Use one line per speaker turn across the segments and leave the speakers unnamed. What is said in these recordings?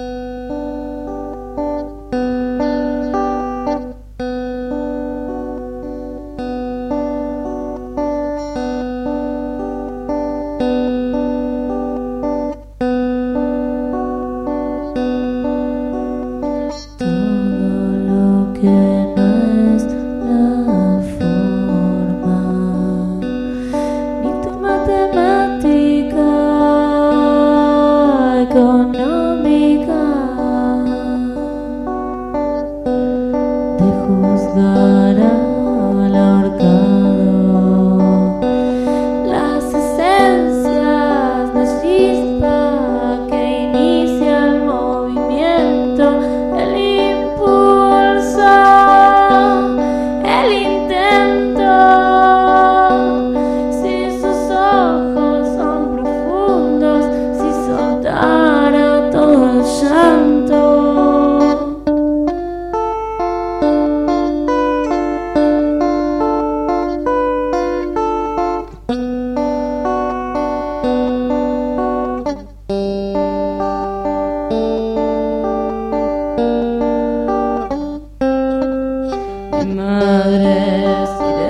Música the madre.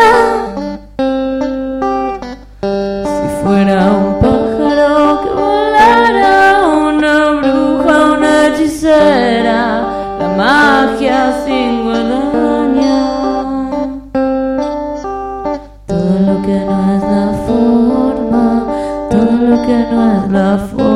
sin guadaña. Todo lo que no es la forma, todo lo que no es la forma.